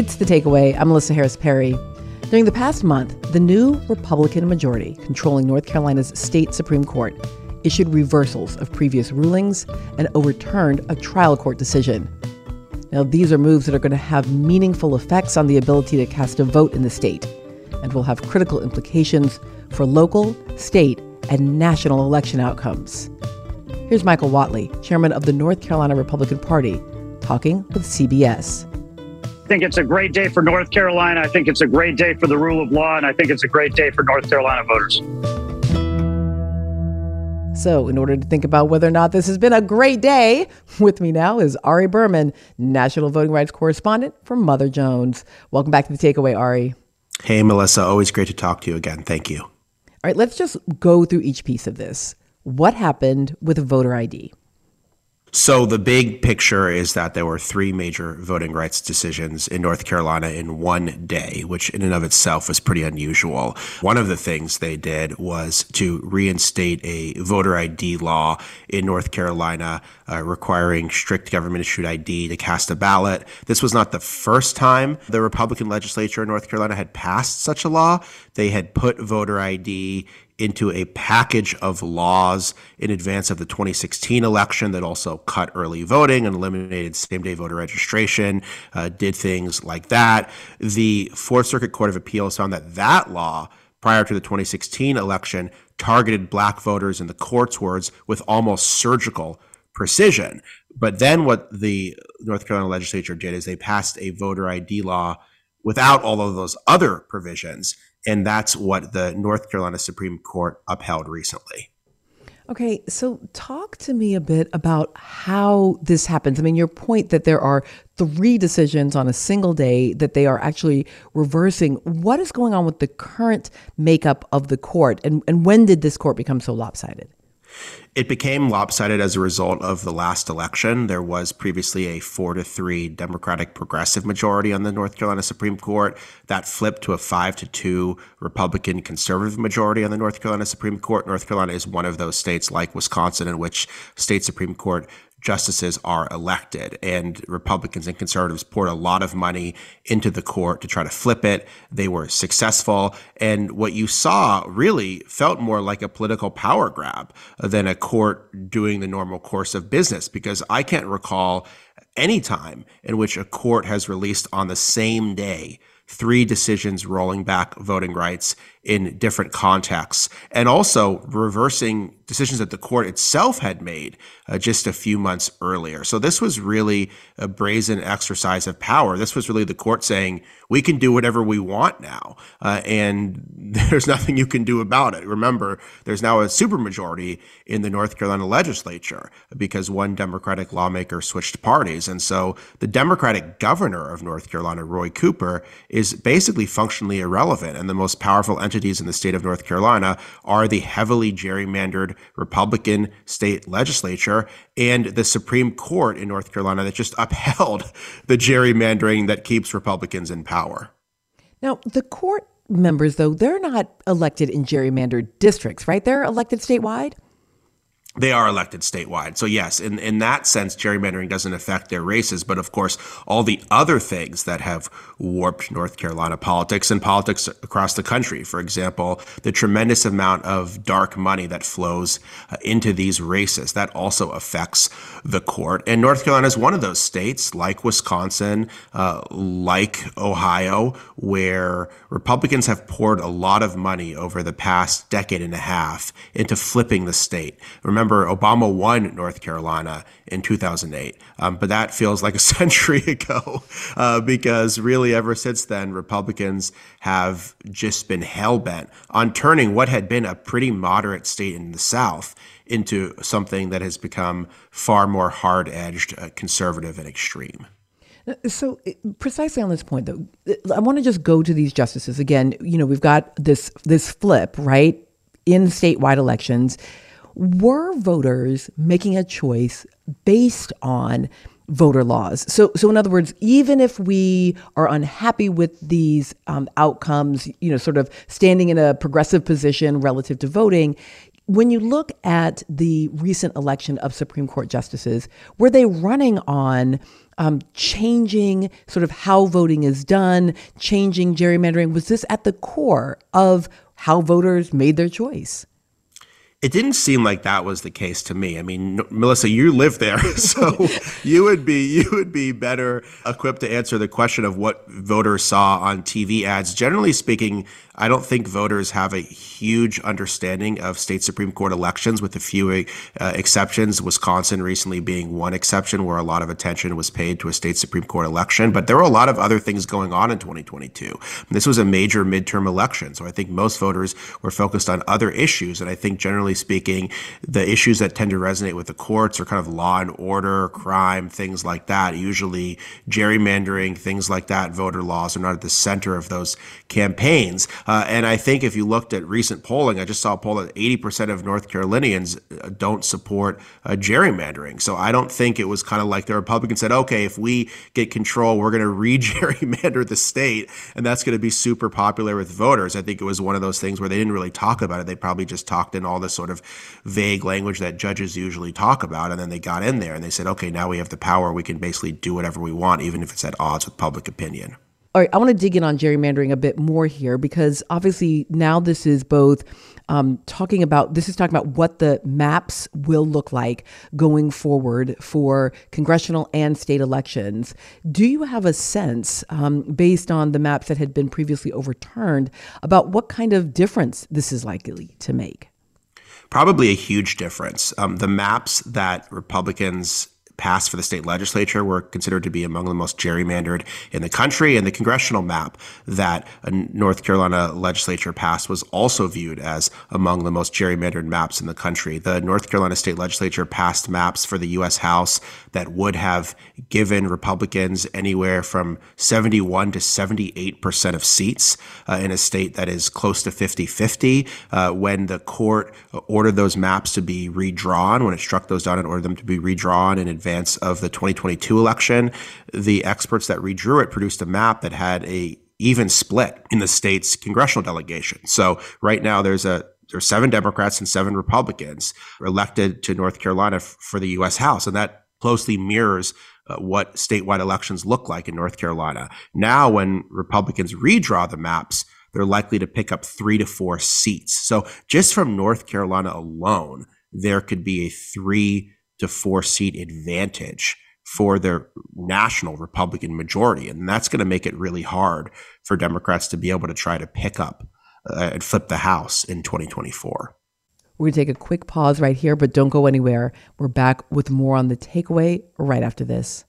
It's The Takeaway. I'm Melissa Harris Perry. During the past month, the new Republican majority controlling North Carolina's state Supreme Court issued reversals of previous rulings and overturned a trial court decision. Now, these are moves that are going to have meaningful effects on the ability to cast a vote in the state and will have critical implications for local, state, and national election outcomes. Here's Michael Whatley, chairman of the North Carolina Republican Party, talking with CBS. I think it's a great day for North Carolina. I think it's a great day for the rule of law, and I think it's a great day for North Carolina voters. So, in order to think about whether or not this has been a great day, with me now is Ari Berman, national voting rights correspondent for Mother Jones. Welcome back to the takeaway, Ari. Hey, Melissa. Always great to talk to you again. Thank you. All right, let's just go through each piece of this. What happened with voter ID? So the big picture is that there were three major voting rights decisions in North Carolina in one day, which in and of itself was pretty unusual. One of the things they did was to reinstate a voter ID law in North Carolina uh, requiring strict government issued ID to cast a ballot. This was not the first time the Republican legislature in North Carolina had passed such a law. They had put voter ID into a package of laws in advance of the 2016 election that also cut early voting and eliminated same day voter registration, uh, did things like that. The Fourth Circuit Court of Appeals found that that law prior to the 2016 election targeted black voters in the court's words with almost surgical precision. But then what the North Carolina legislature did is they passed a voter ID law without all of those other provisions. And that's what the North Carolina Supreme Court upheld recently. Okay, so talk to me a bit about how this happens. I mean, your point that there are three decisions on a single day that they are actually reversing. What is going on with the current makeup of the court, and, and when did this court become so lopsided? It became lopsided as a result of the last election. There was previously a four to three Democratic progressive majority on the North Carolina Supreme Court. That flipped to a five to two Republican conservative majority on the North Carolina Supreme Court. North Carolina is one of those states like Wisconsin in which state Supreme Court justices are elected. And Republicans and conservatives poured a lot of money into the court to try to flip it. They were successful. And what you saw really felt more like a political power grab than a court doing the normal course of business, because I can't recall any time in which a court has released on the same day three decisions rolling back voting rights in different contexts and also reversing decisions that the court itself had made uh, just a few months earlier. So this was really a brazen exercise of power. This was really the court saying, we can do whatever we want now, uh, and there's nothing you can do about it. Remember, there's now a supermajority in the North Carolina legislature because one Democratic lawmaker switched parties. And so the Democratic governor of North Carolina, Roy Cooper, is basically functionally irrelevant. And the most powerful entities in the state of North Carolina are the heavily gerrymandered Republican state legislature and the Supreme Court in North Carolina that just upheld the gerrymandering that keeps Republicans in power. Now, the court members, though, they're not elected in gerrymandered districts, right? They're elected statewide? They are elected statewide. So yes, in, in that sense, gerrymandering doesn't affect their races. But of course, all the other things that have warped North Carolina politics and politics across the country, for example, the tremendous amount of dark money that flows uh, into these races, that also affects the court. And North Carolina is one of those states, like Wisconsin, uh, like Ohio, where Republicans have poured a lot of money over the past decade and a half into flipping the state. Remember remember Obama won North Carolina in 2008, um, but that feels like a century ago uh, because really ever since then, Republicans have just been hell bent on turning what had been a pretty moderate state in the South into something that has become far more hard edged, uh, conservative, and extreme. So, precisely on this point, though, I want to just go to these justices again. You know, we've got this this flip right in statewide elections were voters making a choice based on voter laws. So, so in other words, even if we are unhappy with these um, outcomes, you know, sort of standing in a progressive position relative to voting, When you look at the recent election of Supreme Court justices, were they running on um, changing sort of how voting is done, changing gerrymandering? Was this at the core of how voters made their choice? It didn't seem like that was the case to me. I mean, Melissa, you live there, so you would be you would be better equipped to answer the question of what voters saw on TV ads. Generally speaking, I don't think voters have a huge understanding of state Supreme Court elections, with a few uh, exceptions. Wisconsin recently being one exception where a lot of attention was paid to a state Supreme Court election. But there were a lot of other things going on in 2022. This was a major midterm election. So I think most voters were focused on other issues. And I think generally speaking, the issues that tend to resonate with the courts are kind of law and order, crime, things like that. Usually gerrymandering, things like that, voter laws are not at the center of those campaigns. Uh, and I think if you looked at recent polling, I just saw a poll that 80% of North Carolinians uh, don't support uh, gerrymandering. So I don't think it was kind of like the Republicans said, okay, if we get control, we're going to re gerrymander the state, and that's going to be super popular with voters. I think it was one of those things where they didn't really talk about it. They probably just talked in all this sort of vague language that judges usually talk about. And then they got in there and they said, okay, now we have the power. We can basically do whatever we want, even if it's at odds with public opinion. All right, I want to dig in on gerrymandering a bit more here because obviously now this is both um, talking about this is talking about what the maps will look like going forward for congressional and state elections. Do you have a sense, um, based on the maps that had been previously overturned, about what kind of difference this is likely to make? Probably a huge difference. Um, the maps that Republicans passed for the state legislature were considered to be among the most gerrymandered in the country. And the congressional map that a North Carolina legislature passed was also viewed as among the most gerrymandered maps in the country. The North Carolina state legislature passed maps for the U.S. House that would have given Republicans anywhere from 71 to 78 percent of seats uh, in a state that is close to 50 50. Uh, when the court ordered those maps to be redrawn, when it struck those down and ordered them to be redrawn in advance advance of the 2022 election. The experts that redrew it produced a map that had a even split in the state's congressional delegation. So right now there's a there's seven Democrats and seven Republicans elected to North Carolina f- for the U.S. House, and that closely mirrors uh, what statewide elections look like in North Carolina. Now, when Republicans redraw the maps, they're likely to pick up three to four seats. So just from North Carolina alone, there could be a three to four seat advantage for their national Republican majority. And that's going to make it really hard for Democrats to be able to try to pick up uh, and flip the House in 2024. We're going to take a quick pause right here, but don't go anywhere. We're back with more on the takeaway right after this.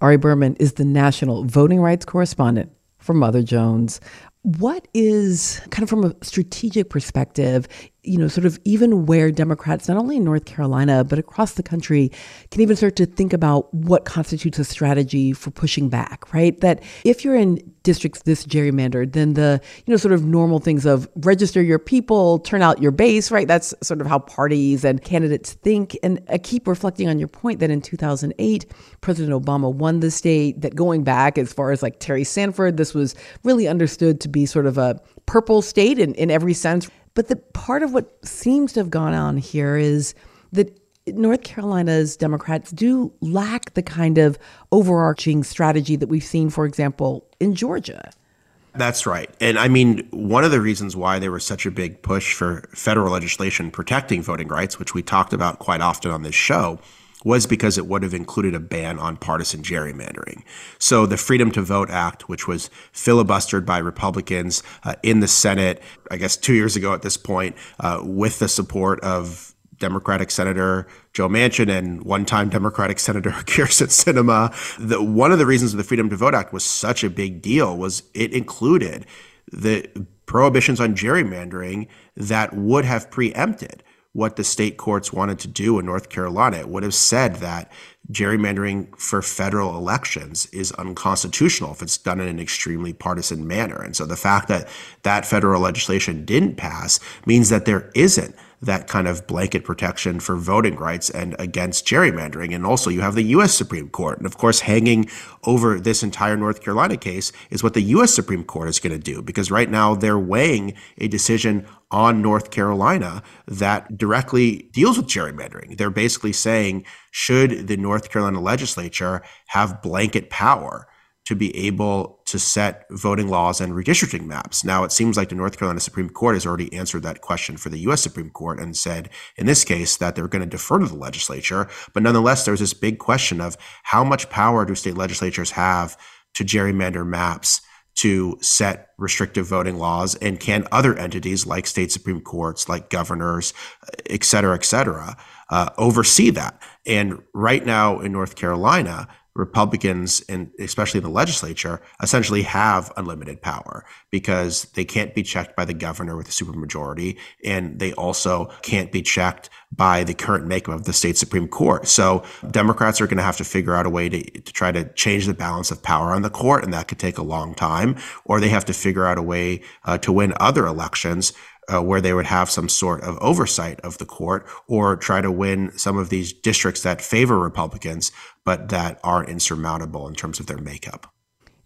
Ari Berman is the national voting rights correspondent for Mother Jones. What is kind of from a strategic perspective you know, sort of even where Democrats, not only in North Carolina, but across the country, can even start to think about what constitutes a strategy for pushing back, right? That if you're in districts this gerrymandered, then the, you know, sort of normal things of register your people, turn out your base, right? That's sort of how parties and candidates think. And I keep reflecting on your point that in 2008, President Obama won the state, that going back as far as like Terry Sanford, this was really understood to be sort of a purple state in, in every sense. But the part of what seems to have gone on here is that North Carolina's Democrats do lack the kind of overarching strategy that we've seen, for example, in Georgia. That's right. And I mean, one of the reasons why there was such a big push for federal legislation protecting voting rights, which we talked about quite often on this show, was because it would have included a ban on partisan gerrymandering. So the Freedom to Vote Act, which was filibustered by Republicans uh, in the Senate, I guess two years ago at this point, uh, with the support of Democratic Senator Joe Manchin and one-time Democratic Senator Kyrsten Sinema. The, one of the reasons the Freedom to Vote Act was such a big deal was it included the prohibitions on gerrymandering that would have preempted what the state courts wanted to do in North Carolina. It would have said that gerrymandering for federal elections is unconstitutional if it's done in an extremely partisan manner. And so the fact that that federal legislation didn't pass means that there isn't that kind of blanket protection for voting rights and against gerrymandering. And also, you have the U.S. Supreme Court. And of course, hanging over this entire North Carolina case is what the U.S. Supreme Court is going to do, because right now they're weighing a decision on North Carolina that directly deals with gerrymandering. They're basically saying, should the North Carolina legislature have blanket power to be able to set voting laws and redistricting maps. Now, it seems like the North Carolina Supreme Court has already answered that question for the U.S. Supreme Court and said, in this case, that they're going to defer to the legislature. But nonetheless, there's this big question of how much power do state legislatures have to gerrymander maps to set restrictive voting laws? And can other entities like state Supreme Courts, like governors, et cetera, et cetera, uh, oversee that? And right now in North Carolina, Republicans, and especially in the legislature, essentially have unlimited power because they can't be checked by the governor with a supermajority, and they also can't be checked by the current makeup of the state Supreme Court. So Democrats are going to have to figure out a way to, to try to change the balance of power on the court, and that could take a long time. Or they have to figure out a way uh, to win other elections uh, where they would have some sort of oversight of the court or try to win some of these districts that favor Republicans, but that aren't insurmountable in terms of their makeup.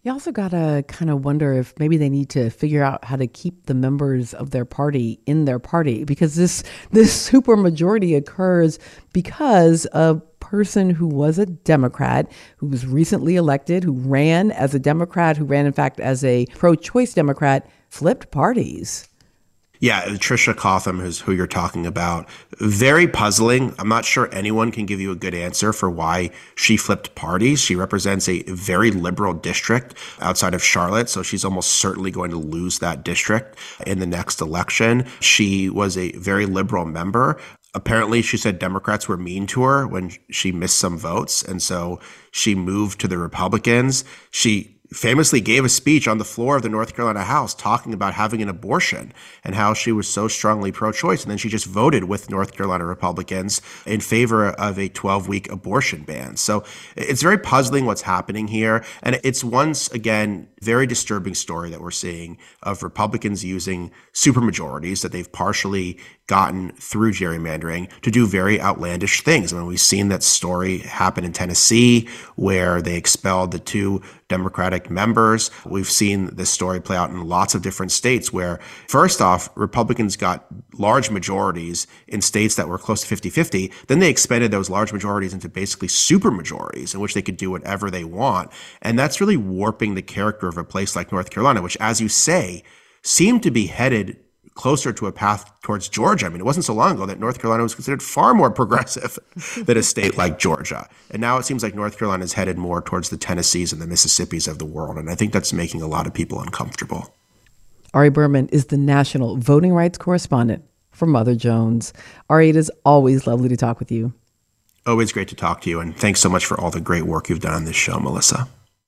You also got to kind of wonder if maybe they need to figure out how to keep the members of their party in their party because this this supermajority occurs because a person who was a Democrat, who was recently elected, who ran as a Democrat, who ran in fact as a pro-choice Democrat, flipped parties. Yeah, Tricia Cotham is who you're talking about. Very puzzling. I'm not sure anyone can give you a good answer for why she flipped parties. She represents a very liberal district outside of Charlotte, so she's almost certainly going to lose that district in the next election. She was a very liberal member. Apparently, she said Democrats were mean to her when she missed some votes, and so she moved to the Republicans. She famously gave a speech on the floor of the North Carolina House talking about having an abortion and how she was so strongly pro choice. And then she just voted with North Carolina Republicans in favor of a 12 week abortion ban. So it's very puzzling what's happening here. And it's once again, very disturbing story that we're seeing of Republicans using supermajorities that they've partially gotten through gerrymandering to do very outlandish things. I mean, we've seen that story happen in Tennessee where they expelled the two Democratic members. We've seen this story play out in lots of different states where, first off, Republicans got large majorities in states that were close to 50 50. Then they expanded those large majorities into basically super majorities in which they could do whatever they want. And that's really warping the character of a place like North Carolina, which, as you say, seemed to be headed closer to a path towards Georgia. I mean, it wasn't so long ago that North Carolina was considered far more progressive than a state like Georgia. And now it seems like North Carolina is headed more towards the Tennessees and the Mississippis of the world. And I think that's making a lot of people uncomfortable. Ari Berman is the national voting rights correspondent for Mother Jones. Ari, it is always lovely to talk with you. Always great to talk to you. And thanks so much for all the great work you've done on this show, Melissa.